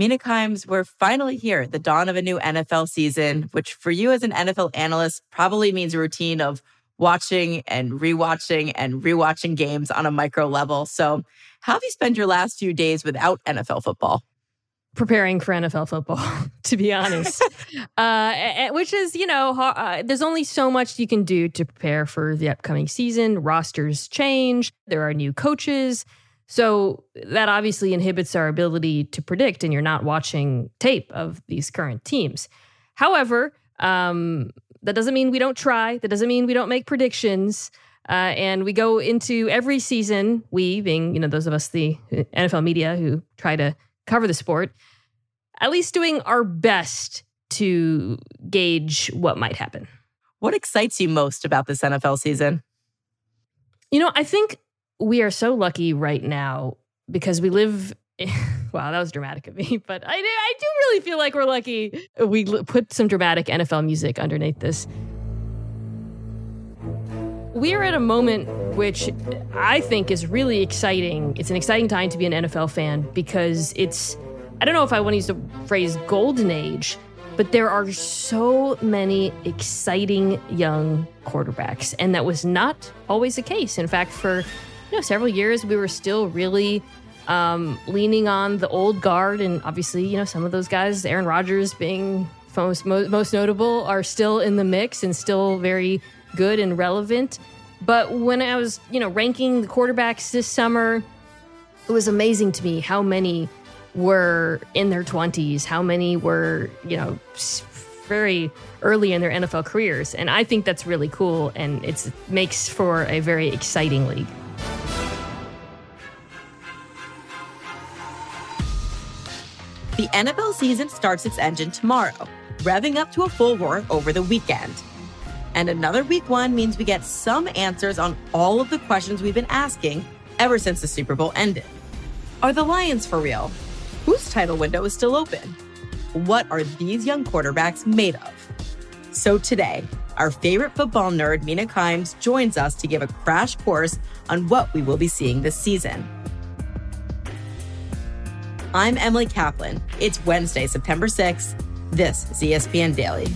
Mina Kimes, we're finally here, the dawn of a new NFL season, which for you as an NFL analyst probably means a routine of watching and rewatching and rewatching games on a micro level. So, how have you spent your last few days without NFL football? preparing for NFL football, to be honest. uh, which is, you know, uh, there's only so much you can do to prepare for the upcoming season. Rosters change, there are new coaches. So that obviously inhibits our ability to predict, and you're not watching tape of these current teams. However, um, that doesn't mean we don't try. That doesn't mean we don't make predictions. Uh, and we go into every season, we being, you know, those of us, the NFL media who try to cover the sport, at least doing our best to gauge what might happen. What excites you most about this NFL season? You know, I think we are so lucky right now because we live. wow, that was dramatic of me, but I, I do really feel like we're lucky. We put some dramatic NFL music underneath this. We are at a moment which I think is really exciting. It's an exciting time to be an NFL fan because it's, I don't know if I want to use the phrase golden age, but there are so many exciting young quarterbacks. And that was not always the case. In fact, for you know, several years, we were still really um, leaning on the old guard. And obviously, you know, some of those guys, Aaron Rodgers being most, most notable, are still in the mix and still very good and relevant. But when I was, you know, ranking the quarterbacks this summer, it was amazing to me how many were in their 20s, how many were, you know, very early in their NFL careers. And I think that's really cool and it makes for a very exciting league. The NFL season starts its engine tomorrow, revving up to a full roar over the weekend. And another week one means we get some answers on all of the questions we've been asking ever since the Super Bowl ended. Are the Lions for real? Whose title window is still open? What are these young quarterbacks made of? So today, our favorite football nerd, Mina Kimes, joins us to give a crash course on what we will be seeing this season. I'm Emily Kaplan. It's Wednesday, September 6th. This is ESPN Daily.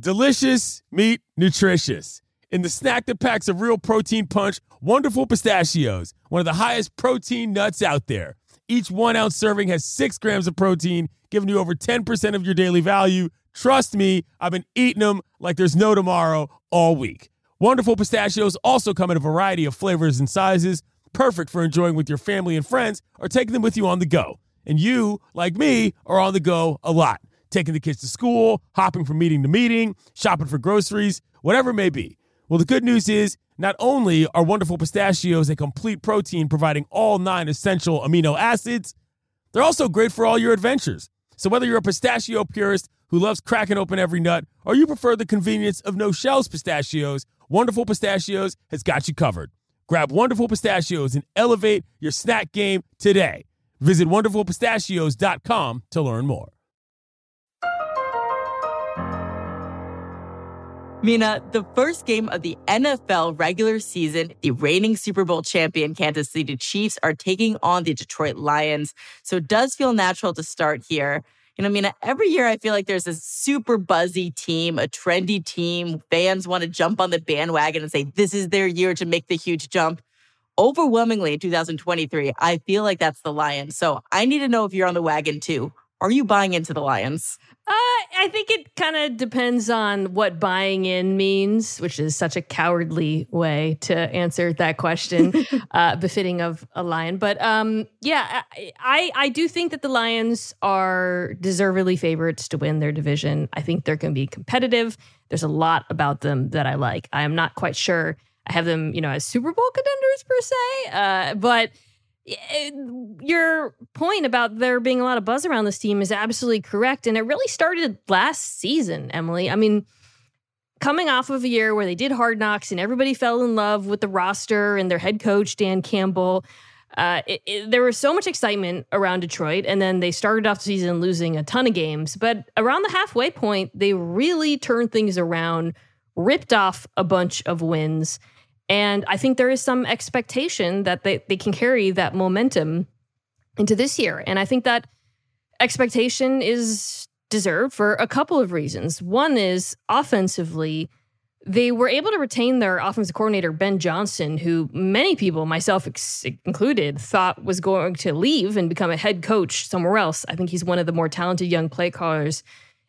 Delicious meat, nutritious. In the snack that packs a real protein punch, wonderful pistachios, one of the highest protein nuts out there. Each one ounce serving has six grams of protein, giving you over 10% of your daily value. Trust me, I've been eating them like there's no tomorrow all week. Wonderful pistachios also come in a variety of flavors and sizes, perfect for enjoying with your family and friends or taking them with you on the go. And you, like me, are on the go a lot taking the kids to school, hopping from meeting to meeting, shopping for groceries, whatever it may be. Well, the good news is not only are wonderful pistachios a complete protein providing all nine essential amino acids, they're also great for all your adventures. So whether you're a pistachio purist who loves cracking open every nut, or you prefer the convenience of no shells pistachios, Wonderful Pistachios has got you covered. Grab Wonderful Pistachios and elevate your snack game today. Visit wonderfulpistachios.com to learn more. Mina, the first game of the NFL regular season, the reigning Super Bowl champion Kansas City Chiefs are taking on the Detroit Lions. So it does feel natural to start here. You know, Mina, every year I feel like there's a super buzzy team, a trendy team. Fans want to jump on the bandwagon and say, this is their year to make the huge jump. Overwhelmingly in 2023, I feel like that's the Lions. So I need to know if you're on the wagon too. Are you buying into the Lions? Uh, I think it kind of depends on what buying in means, which is such a cowardly way to answer that question, uh, befitting of a lion. But um, yeah, I I do think that the Lions are deservedly favorites to win their division. I think they're going to be competitive. There's a lot about them that I like. I am not quite sure I have them, you know, as Super Bowl contenders per se, uh, but your point about there being a lot of buzz around this team is absolutely correct. And it really started last season, Emily. I mean, coming off of a year where they did hard knocks and everybody fell in love with the roster and their head coach, Dan Campbell. Uh, it, it, there was so much excitement around Detroit, and then they started off the season losing a ton of games. But around the halfway point, they really turned things around, ripped off a bunch of wins. And I think there is some expectation that they, they can carry that momentum into this year. And I think that expectation is deserved for a couple of reasons. One is offensively, they were able to retain their offensive coordinator, Ben Johnson, who many people, myself ex- included, thought was going to leave and become a head coach somewhere else. I think he's one of the more talented young play callers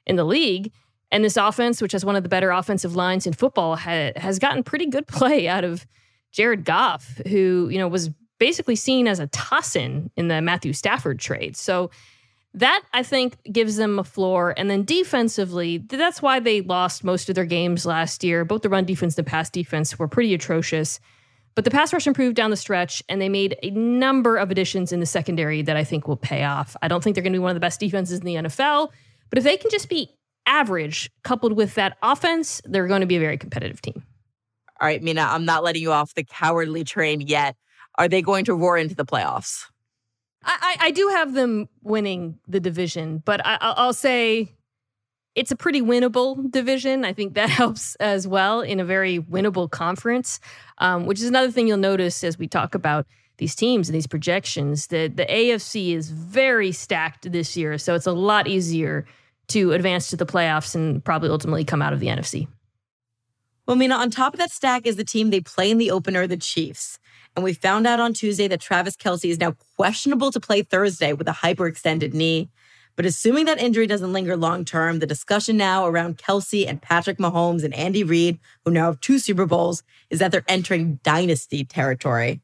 in the league. And this offense, which has one of the better offensive lines in football, ha- has gotten pretty good play out of Jared Goff, who, you know, was basically seen as a toss in in the Matthew Stafford trade. So that I think gives them a floor. And then defensively, that's why they lost most of their games last year. Both the run defense and the pass defense were pretty atrocious. But the pass rush improved down the stretch, and they made a number of additions in the secondary that I think will pay off. I don't think they're going to be one of the best defenses in the NFL, but if they can just be average coupled with that offense, they're going to be a very competitive team. All right, Mina, I'm not letting you off the cowardly train yet. Are they going to roar into the playoffs? I, I do have them winning the division, but I, I'll say it's a pretty winnable division. I think that helps as well in a very winnable conference, um, which is another thing you'll notice as we talk about these teams and these projections. That the AFC is very stacked this year, so it's a lot easier to advance to the playoffs and probably ultimately come out of the NFC. Well, Mina, on top of that stack is the team they play in the opener, the Chiefs. And we found out on Tuesday that Travis Kelce is now questionable to play Thursday with a hyperextended knee. But assuming that injury doesn't linger long term, the discussion now around Kelce and Patrick Mahomes and Andy Reid, who now have two Super Bowls, is that they're entering dynasty territory.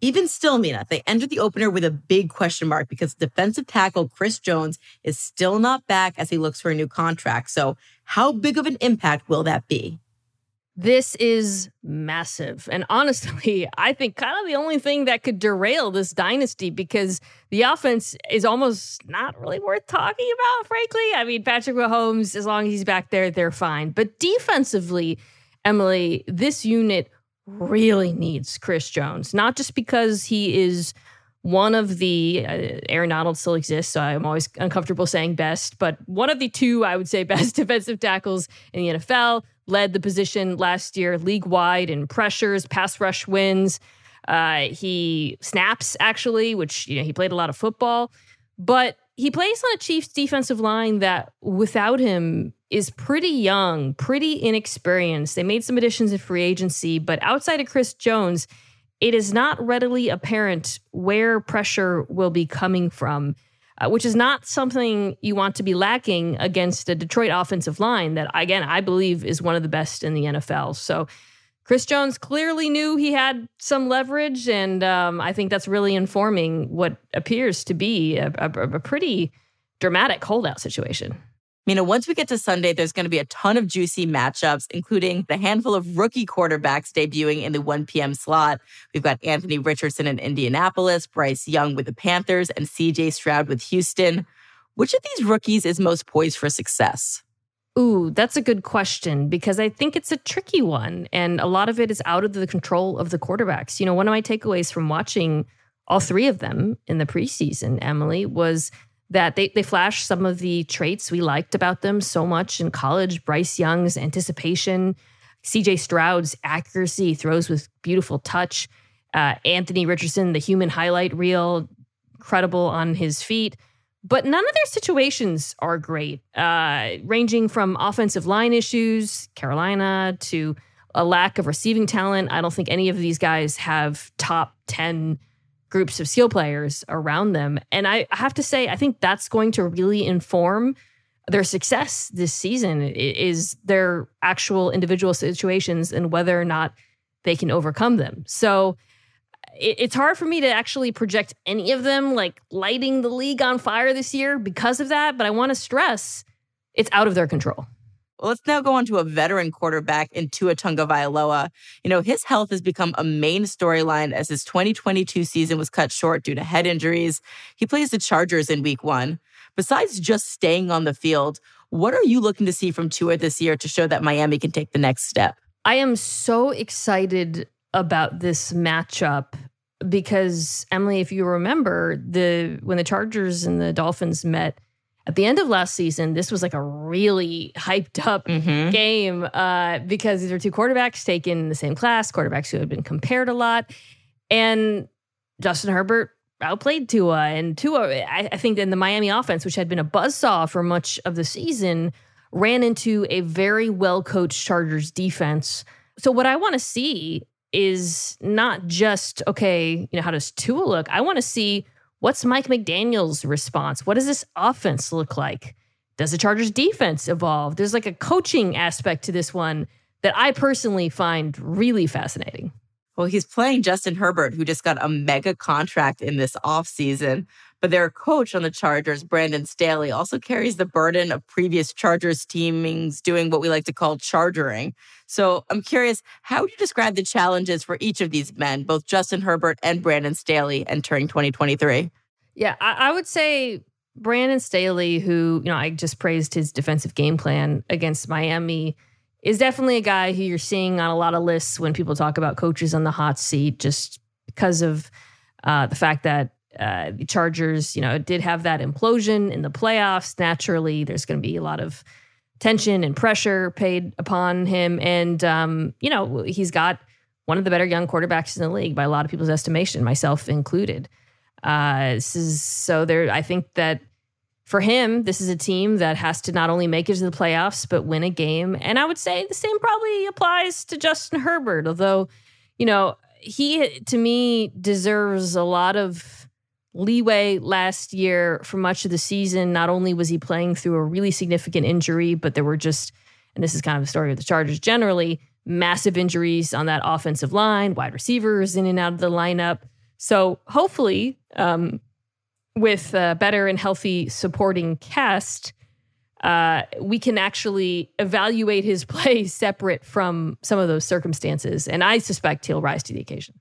Even still, Mina, they entered the opener with a big question mark because defensive tackle Chris Jones is still not back as he looks for a new contract. So, how big of an impact will that be? This is massive. And honestly, I think kind of the only thing that could derail this dynasty because the offense is almost not really worth talking about, frankly. I mean, Patrick Mahomes, as long as he's back there, they're fine. But defensively, Emily, this unit really needs Chris Jones, not just because he is one of the uh, Aaron Donald still exists, so I'm always uncomfortable saying best, but one of the two I would say best defensive tackles in the NFL led the position last year league wide in pressures, pass rush wins. Uh, he snaps actually, which you know he played a lot of football, but he plays on a Chiefs defensive line that without him is pretty young, pretty inexperienced. They made some additions in free agency, but outside of Chris Jones, it is not readily apparent where pressure will be coming from uh, which is not something you want to be lacking against a Detroit offensive line that, again, I believe is one of the best in the NFL. So Chris Jones clearly knew he had some leverage, and um, I think that's really informing what appears to be a, a, a pretty dramatic holdout situation. You know, once we get to Sunday, there's going to be a ton of juicy matchups, including the handful of rookie quarterbacks debuting in the 1 p.m. slot. We've got Anthony Richardson in Indianapolis, Bryce Young with the Panthers, and CJ Stroud with Houston. Which of these rookies is most poised for success? Ooh, that's a good question because I think it's a tricky one. And a lot of it is out of the control of the quarterbacks. You know, one of my takeaways from watching all three of them in the preseason, Emily, was that they, they flash some of the traits we liked about them so much in college Bryce Young's anticipation, CJ Stroud's accuracy, throws with beautiful touch, uh, Anthony Richardson, the human highlight reel, credible on his feet. But none of their situations are great, uh, ranging from offensive line issues, Carolina, to a lack of receiving talent. I don't think any of these guys have top 10 groups of skill players around them. And I have to say, I think that's going to really inform their success this season is their actual individual situations and whether or not they can overcome them. So it's hard for me to actually project any of them like lighting the league on fire this year because of that. But I want to stress it's out of their control. Well, let's now go on to a veteran quarterback in Tua Tagovailoa. You know, his health has become a main storyline as his 2022 season was cut short due to head injuries. He plays the Chargers in week one. Besides just staying on the field, what are you looking to see from Tua this year to show that Miami can take the next step? I am so excited about this matchup because Emily, if you remember, the when the Chargers and the Dolphins met at the end of last season, this was like a really hyped up mm-hmm. game uh, because these are two quarterbacks taken in the same class, quarterbacks who had been compared a lot. And Justin Herbert outplayed Tua. And Tua, I, I think, in the Miami offense, which had been a buzzsaw for much of the season, ran into a very well coached Chargers defense. So, what I want to see is not just, okay, you know, how does Tua look? I want to see What's Mike McDaniel's response? What does this offense look like? Does the Chargers defense evolve? There's like a coaching aspect to this one that I personally find really fascinating. Well, he's playing Justin Herbert, who just got a mega contract in this offseason. But their coach on the Chargers, Brandon Staley, also carries the burden of previous Chargers teamings doing what we like to call chargering. So I'm curious, how would you describe the challenges for each of these men, both Justin Herbert and Brandon Staley, entering 2023? Yeah, I, I would say Brandon Staley, who, you know, I just praised his defensive game plan against Miami, is definitely a guy who you're seeing on a lot of lists when people talk about coaches on the hot seat, just because of uh, the fact that uh, the Chargers, you know, did have that implosion in the playoffs. Naturally, there's going to be a lot of tension and pressure paid upon him. And, um, you know, he's got one of the better young quarterbacks in the league by a lot of people's estimation, myself included. Uh, this is so there. I think that for him, this is a team that has to not only make it to the playoffs, but win a game. And I would say the same probably applies to Justin Herbert, although, you know, he to me deserves a lot of leeway last year for much of the season. Not only was he playing through a really significant injury, but there were just, and this is kind of the story of the Chargers generally, massive injuries on that offensive line, wide receivers in and out of the lineup. So hopefully, um, with a better and healthy supporting cast, uh, we can actually evaluate his play separate from some of those circumstances. And I suspect he'll rise to the occasion.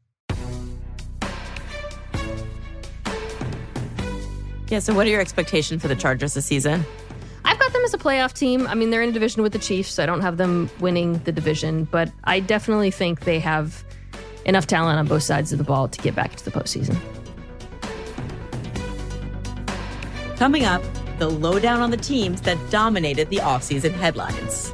Yeah. So, what are your expectations for the Chargers this season? I've got them as a playoff team. I mean, they're in a division with the Chiefs. So I don't have them winning the division, but I definitely think they have enough talent on both sides of the ball to get back to the postseason. Coming up, the lowdown on the teams that dominated the offseason headlines.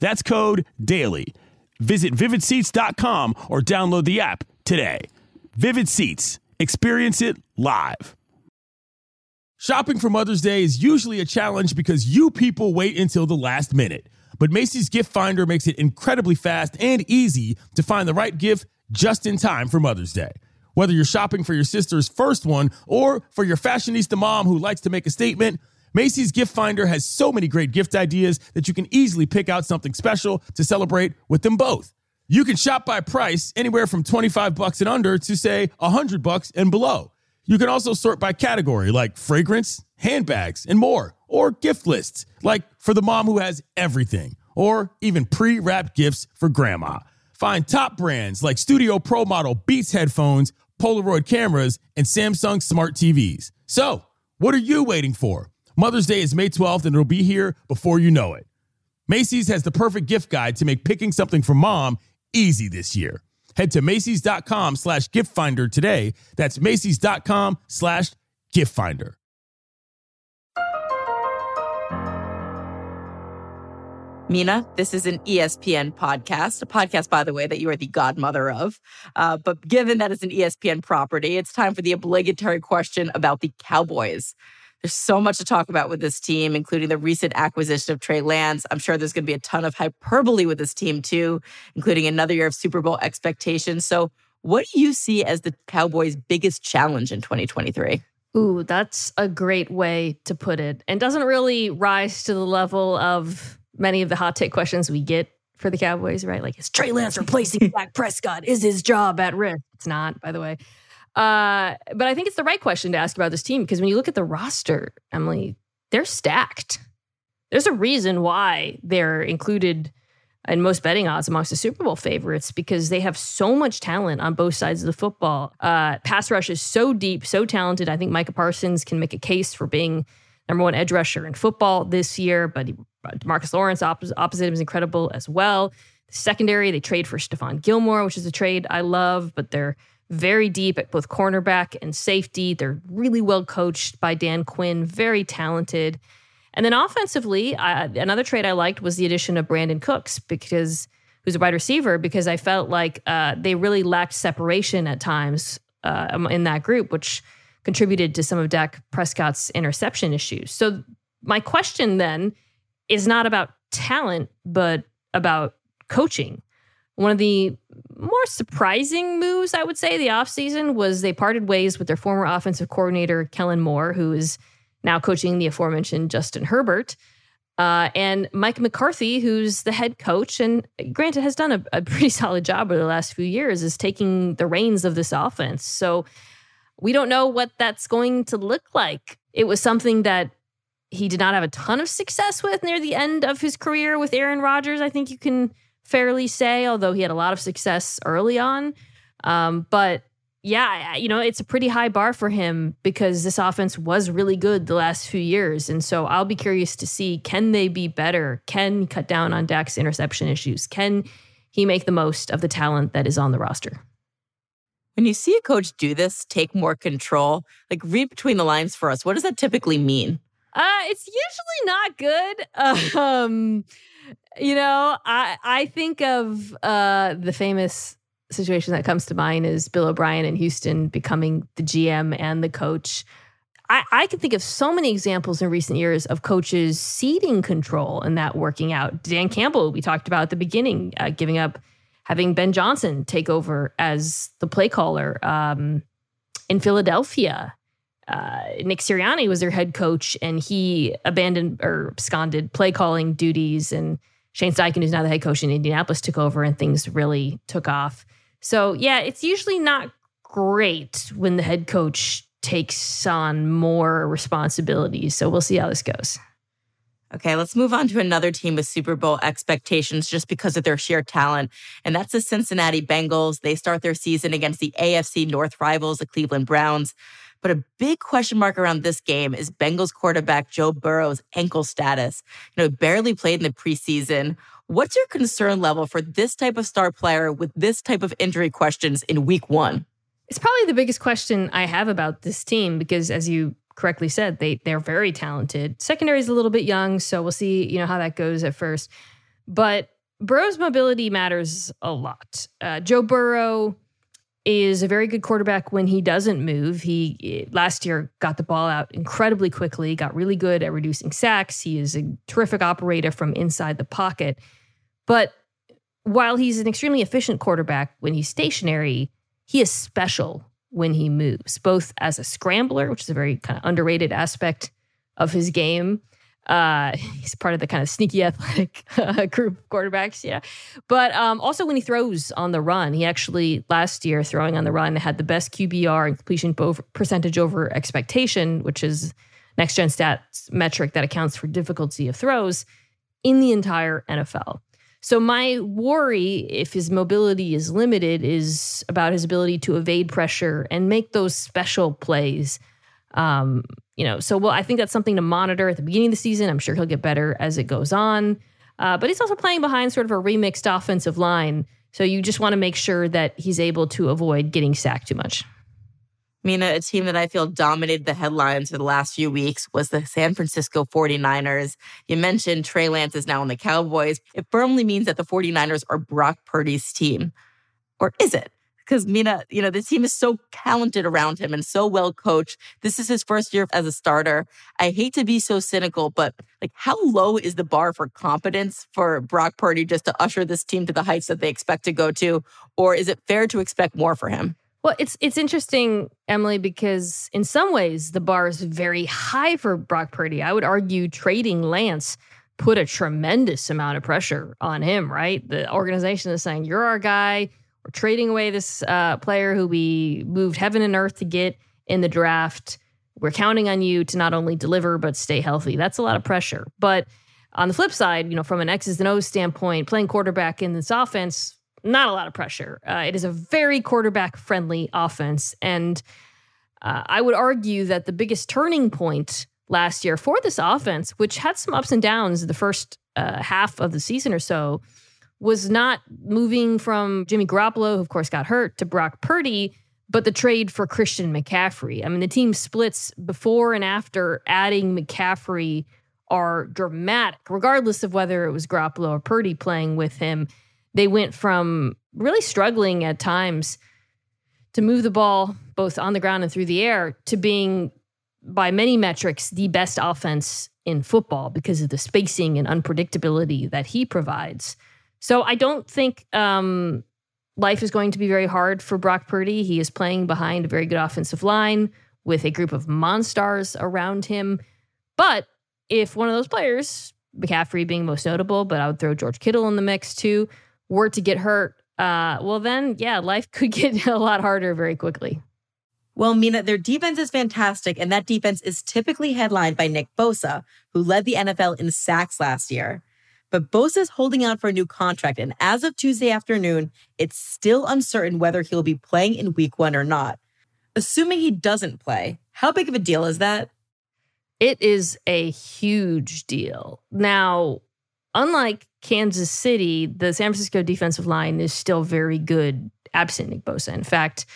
That's code DAILY. Visit vividseats.com or download the app today. Vivid Seats. Experience it live. Shopping for Mother's Day is usually a challenge because you people wait until the last minute. But Macy's Gift Finder makes it incredibly fast and easy to find the right gift just in time for Mother's Day. Whether you're shopping for your sister's first one or for your fashionista mom who likes to make a statement, Macy's Gift Finder has so many great gift ideas that you can easily pick out something special to celebrate with them both. You can shop by price anywhere from 25 bucks and under to say 100 bucks and below. You can also sort by category like fragrance, handbags, and more, or gift lists like for the mom who has everything, or even pre-wrapped gifts for grandma. Find top brands like Studio Pro Model Beats headphones, Polaroid cameras, and Samsung smart TVs. So, what are you waiting for? Mother's Day is May 12th and it'll be here before you know it. Macy's has the perfect gift guide to make picking something for mom easy this year. Head to Macy's.com slash gift finder today. That's Macy's.com slash gift finder. Mina, this is an ESPN podcast, a podcast, by the way, that you are the godmother of. Uh, but given that it's an ESPN property, it's time for the obligatory question about the Cowboys. There's so much to talk about with this team, including the recent acquisition of Trey Lance. I'm sure there's going to be a ton of hyperbole with this team, too, including another year of Super Bowl expectations. So, what do you see as the Cowboys' biggest challenge in 2023? Ooh, that's a great way to put it. And doesn't really rise to the level of many of the hot take questions we get for the Cowboys, right? Like, is Trey Lance replacing Dak Prescott? Is his job at risk? It's not, by the way. Uh, but I think it's the right question to ask about this team because when you look at the roster, Emily, they're stacked. There's a reason why they're included in most betting odds amongst the Super Bowl favorites because they have so much talent on both sides of the football. Uh, pass rush is so deep, so talented. I think Micah Parsons can make a case for being number one edge rusher in football this year, but Marcus Lawrence opposite, him is incredible as well. Secondary, they trade for Stephon Gilmore, which is a trade I love, but they're very deep at both cornerback and safety. They're really well coached by Dan Quinn, very talented. And then offensively, I, another trade I liked was the addition of Brandin Cooks because who's a wide receiver because I felt like uh, they really lacked separation at times uh, in that group, which contributed to some of Dak Prescott's interception issues. So my question then is not about talent, but about coaching. One of the more surprising moves, I would say, the offseason was they parted ways with their former offensive coordinator, Kellen Moore, who is – now coaching the aforementioned Justin Herbert. Uh, and Mike McCarthy, who's the head coach, and granted has done a, a, pretty solid job over the last few years, is taking the reins of this offense. So we don't know what that's going to look like. It was something that he did not have a ton of success with near the end of his career with Aaron Rodgers, I think you can fairly say, although he had a lot of success early on. Um, but yeah, you know, it's a pretty high bar for him because this offense was really good the last few years. And so I'll be curious to see can they be better? Can cut down on Dak's interception issues? Can he make the most of the talent that is on the roster? When you see a coach do this, take more control, like read between the lines for us. What does that typically mean? Uh, it's usually not good. Um, you know, I I think of uh the famous situation that comes to mind is Bill O'Brien in Houston becoming the GM and the coach. I, I can think of so many examples in recent years of coaches ceding control and that working out. Dan Campbell, we talked about at the beginning, uh, giving up having Ben Johnson take over as the play caller um, in Philadelphia. Uh, Nick Sirianni was their head coach, and he abandoned or absconded play calling duties. And Shane Steichen, who's now the head coach in Indianapolis, took over, and things really took off. So, yeah, it's usually not great when the head coach takes on more responsibilities. So, we'll see how this goes. Okay, let's move on to another team with Super Bowl expectations just because of their sheer talent. And that's the Cincinnati Bengals. They start their season against the AFC North rivals, the Cleveland Browns. But a big question mark around this game is Bengals quarterback Joe Burrow's ankle status. You know, barely played in the preseason. What's your concern level for this type of star player with this type of injury questions in week one? It's probably the biggest question I have about this team because, as you correctly said, they they're very talented. Secondary is a little bit young, so we'll see you know how that goes at first. But Burrow's mobility matters a lot. Uh, Joe Burrow is a very good quarterback when he doesn't move. He eh, last year got the ball out incredibly quickly, got really good at reducing sacks. He is a terrific operator from inside the pocket. But while he's an extremely efficient quarterback when he's stationary, he is special when he moves, both as a scrambler, which is a very kind of underrated aspect of his game. Uh, he's part of the kind of sneaky athletic uh, group quarterbacks, yeah. But um, also when he throws on the run, he actually last year throwing on the run had the best QBR and completion percentage over expectation, which is next gen stats metric that accounts for difficulty of throws in the entire NFL. So my worry, if his mobility is limited, is about his ability to evade pressure and make those special plays. Um, you know, so well, I think that's something to monitor at the beginning of the season. I'm sure he'll get better as it goes on. Uh, but he's also playing behind sort of a remixed offensive line. So you just want to make sure that he's able to avoid getting sacked too much. Mina, a team that I feel dominated the headlines for the last few weeks was the San Francisco 49ers. You mentioned Trey Lance is now on the Cowboys. It firmly means that the 49ers are Brock Purdy's team. Or is it? Because Mina, you know, the team is so talented around him and so well coached. This is his first year as a starter. I hate to be so cynical, but like how low is the bar for competence for Brock Purdy just to usher this team to the heights that they expect to go to? Or is it fair to expect more for him? Well, it's it's interesting, Emily, because in some ways the bar is very high for Brock Purdy. I would argue trading Lance put a tremendous amount of pressure on him. Right, the organization is saying you're our guy. We're trading away this uh, player who we moved heaven and earth to get in the draft. We're counting on you to not only deliver but stay healthy. That's a lot of pressure. But on the flip side, you know, from an X's and O's standpoint, playing quarterback in this offense not a lot of pressure. Uh, it is a very quarterback friendly offense. And uh, I would argue that the biggest turning point last year for this offense, which had some ups and downs the first uh, half of the season or so, was not moving from Jimmy Garoppolo, who of course got hurt, to Brock Purdy, but the trade for Christian McCaffrey. I mean, the team splits before and after adding McCaffrey are dramatic, regardless of whether it was Garoppolo or Purdy playing with him they went from really struggling at times to move the ball both on the ground and through the air to being by many metrics the best offense in football because of the spacing and unpredictability that he provides. So I don't think um, life is going to be very hard for Brock Purdy. He is playing behind a very good offensive line with a group of monsters around him. But if one of those players, McCaffrey being most notable, but I would throw George Kittle in the mix too, were to get hurt, uh, well, then, yeah, life could get a lot harder very quickly. Well, Mina, their defense is fantastic, and that defense is typically headlined by Nick Bosa, who led the NFL in sacks last year. But Bosa's holding out for a new contract, and as of Tuesday afternoon, it's still uncertain whether he'll be playing in week one or not. Assuming he doesn't play, how big of a deal is that? It is a huge deal. Now, unlike Kansas City, the San Francisco defensive line is still very good absent Nick Bosa. In fact,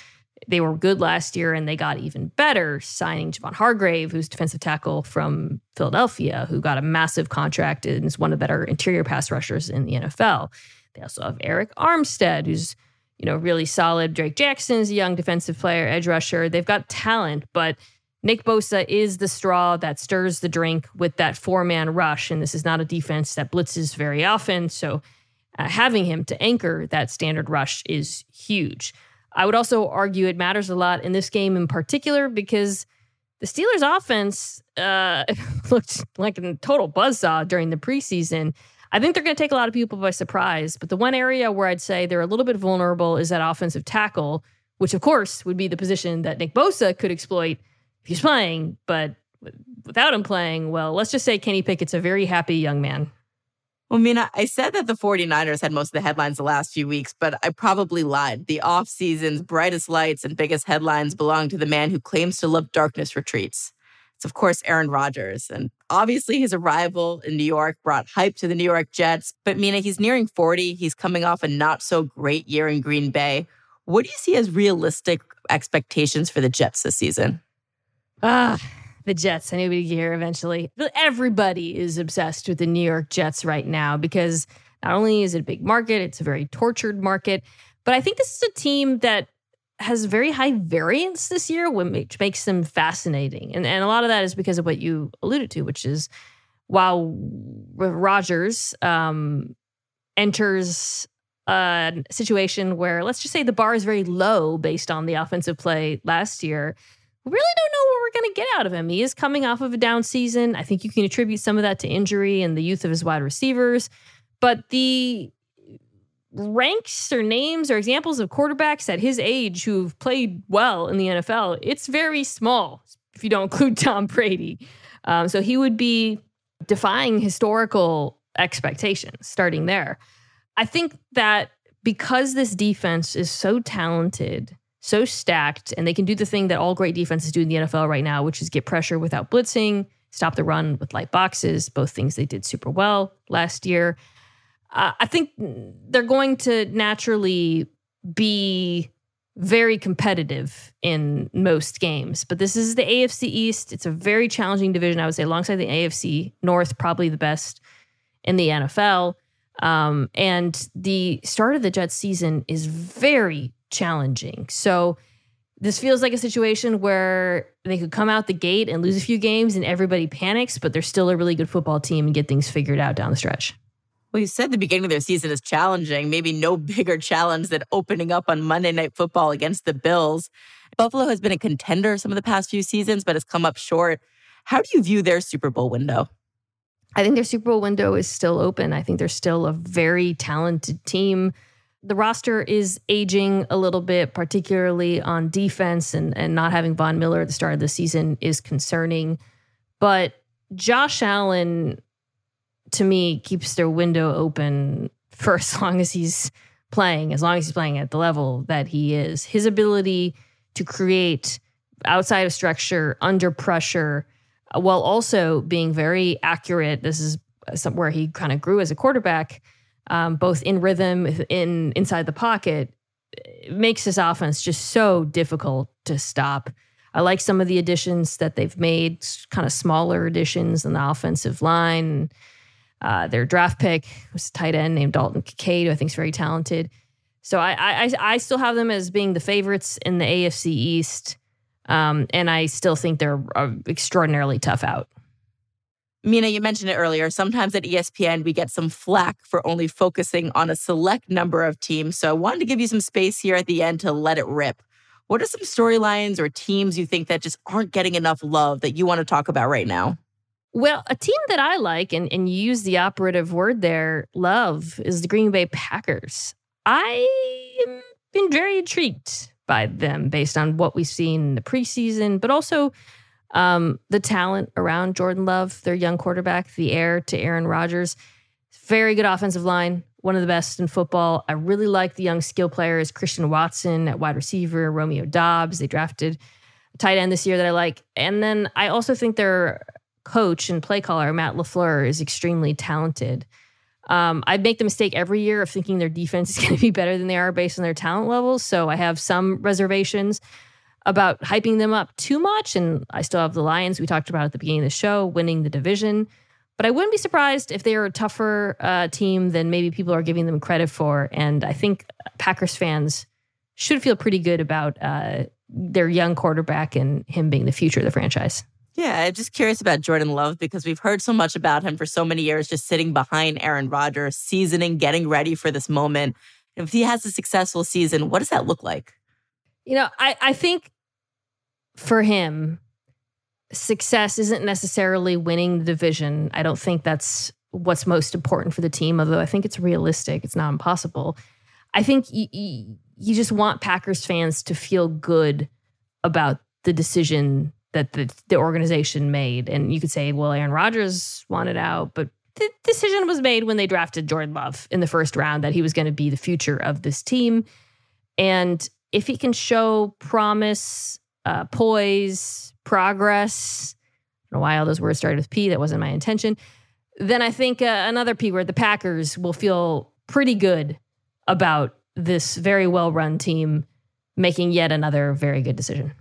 they were good last year and they got even better signing Javon Hargrave, who's defensive tackle from Philadelphia, who got a massive contract and is one of the better interior pass rushers in the NFL. They also have Arik Armstead, who's you know really solid. Drake Jackson is a young defensive player, edge rusher. They've got talent, but Nick Bosa is the straw that stirs the drink with that four man rush. And this is not a defense that blitzes very often. So uh, having him to anchor that standard rush is huge. I would also argue it matters a lot in this game in particular because the Steelers' offense uh, looked like a total buzzsaw during the preseason. I think they're going to take a lot of people by surprise. But the one area where I'd say they're a little bit vulnerable is that offensive tackle, which of course would be the position that Nick Bosa could exploit if he's playing, but without him playing, well, let's just say Kenny Pickett's a very happy young man. Well, Mina, I said that the 49ers had most of the headlines the last few weeks, but I probably lied. The off-season's brightest lights and biggest headlines belong to the man who claims to love darkness retreats. It's, of course, Aaron Rodgers. And obviously, his arrival in New York brought hype to the New York Jets. But Mina, he's nearing 40. He's coming off a not so great year in Green Bay. What do you see as realistic expectations for the Jets this season? Ah, the Jets. I knew we'd get here eventually. Everybody is obsessed with the New York Jets right now because not only is it a big market, it's a very tortured market, but I think this is a team that has very high variance this year, which makes them fascinating. And, and a lot of that is because of what you alluded to, which is while Rodgers um, enters a situation where, let's just say, the bar is very low based on the offensive play last year really don't know what we're going to get out of him. He is coming off of a down season. I think you can attribute some of that to injury and the youth of his wide receivers. But the ranks or names or examples of quarterbacks at his age who've played well in the NFL, it's very small if you don't include Tom Brady. Um, so he would be defying historical expectations starting there. I think that because this defense is so talented so stacked, and they can do the thing that all great defenses do in the NFL right now, which is get pressure without blitzing, stop the run with light boxes, both things they did super well last year. Uh, I think they're going to naturally be very competitive in most games. But this is the AFC East. It's a very challenging division, I would say, alongside the AFC North, probably the best in the NFL. Um, and the start of the Jets season is very challenging. So this feels like a situation where they could come out the gate and lose a few games and everybody panics, but they're still a really good football team and get things figured out down the stretch. Well, you said the beginning of their season is challenging. Maybe no bigger challenge than opening up on Monday Night Football against the Bills. Buffalo has been a contender some of the past few seasons, but has come up short. How do you view their Super Bowl window? I think their Super Bowl window is still open. I think they're still a very talented team. The roster is aging a little bit, particularly on defense, and, and not having Von Miller at the start of the season is concerning. But Josh Allen to me keeps their window open for as long as he's playing, as long as he's playing at the level that he is. His ability to create outside of structure, under pressure, while also being very accurate. This is where he kind of grew as a quarterback, um, both in rhythm, in inside the pocket. makes this offense just so difficult to stop. I like some of the additions that they've made, kind of smaller additions in the offensive line. Uh, their draft pick was a tight end named Dalton Kincaid, who I think is very talented. So I, I, I still have them as being the favorites in the AFC East, um, and I still think they're extraordinarily tough out. Mina, you mentioned it earlier. Sometimes at ESPN, we get some flack for only focusing on a select number of teams. So I wanted to give you some space here at the end to let it rip. What are some storylines or teams you think that just aren't getting enough love that you want to talk about right now? Well, a team that I like, and, and you use the operative word there, love, is the Green Bay Packers. I have been very intrigued by them based on what we've seen in the preseason, but also um, the talent around Jordan Love, their young quarterback, the heir to Aaron Rodgers. Very good offensive line, one of the best in football. I really like the young skill players, Christian Watson at wide receiver, Romeo Doubs. They drafted a tight end this year that I like. And then I also think they're coach and play caller, Matt LaFleur, is extremely talented. Um, I make the mistake every year of thinking their defense is going to be better than they are based on their talent levels. So I have some reservations about hyping them up too much. And I still have the Lions we talked about at the beginning of the show winning the division. But I wouldn't be surprised if they are a tougher uh, team than maybe people are giving them credit for. And I think Packers fans should feel pretty good about uh, their young quarterback and him being the future of the franchise. Yeah, I'm just curious about Jordan Love because we've heard so much about him for so many years, just sitting behind Aaron Rodgers, seasoning, getting ready for this moment. If he has a successful season, what does that look like? You know, I, I think for him, success isn't necessarily winning the division. I don't think that's what's most important for the team, although I think it's realistic. It's not impossible. I think you, you just want Packers fans to feel good about the decision that the, the organization made. And you could say, well, Aaron Rodgers wanted out, but the decision was made when they drafted Jordan Love in the first round that he was going to be the future of this team. And if he can show promise, uh, poise, progress, I don't know why all those words started with P, that wasn't my intention, then I think uh, another P word, the Packers, will feel pretty good about this very well run team making yet another very good decision.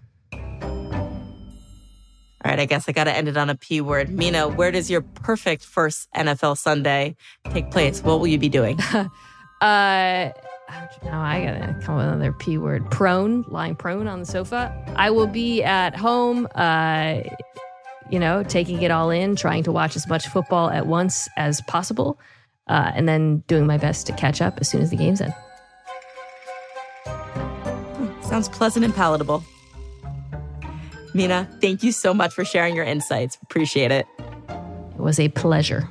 All right, I guess I got to end it on a P word. Mina, where does your perfect first NFL Sunday take place? What will you be doing? uh, now I gotta come with another P word. Prone, lying prone on the sofa. I will be at home, uh, you know, taking it all in, trying to watch as much football at once as possible, uh, and then doing my best to catch up as soon as the game's in. Sounds pleasant and palatable. Mina, thank you so much for sharing your insights. Appreciate it. It was a pleasure.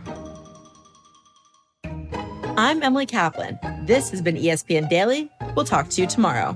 I'm Emily Kaplan. This has been ESPN Daily. We'll talk to you tomorrow.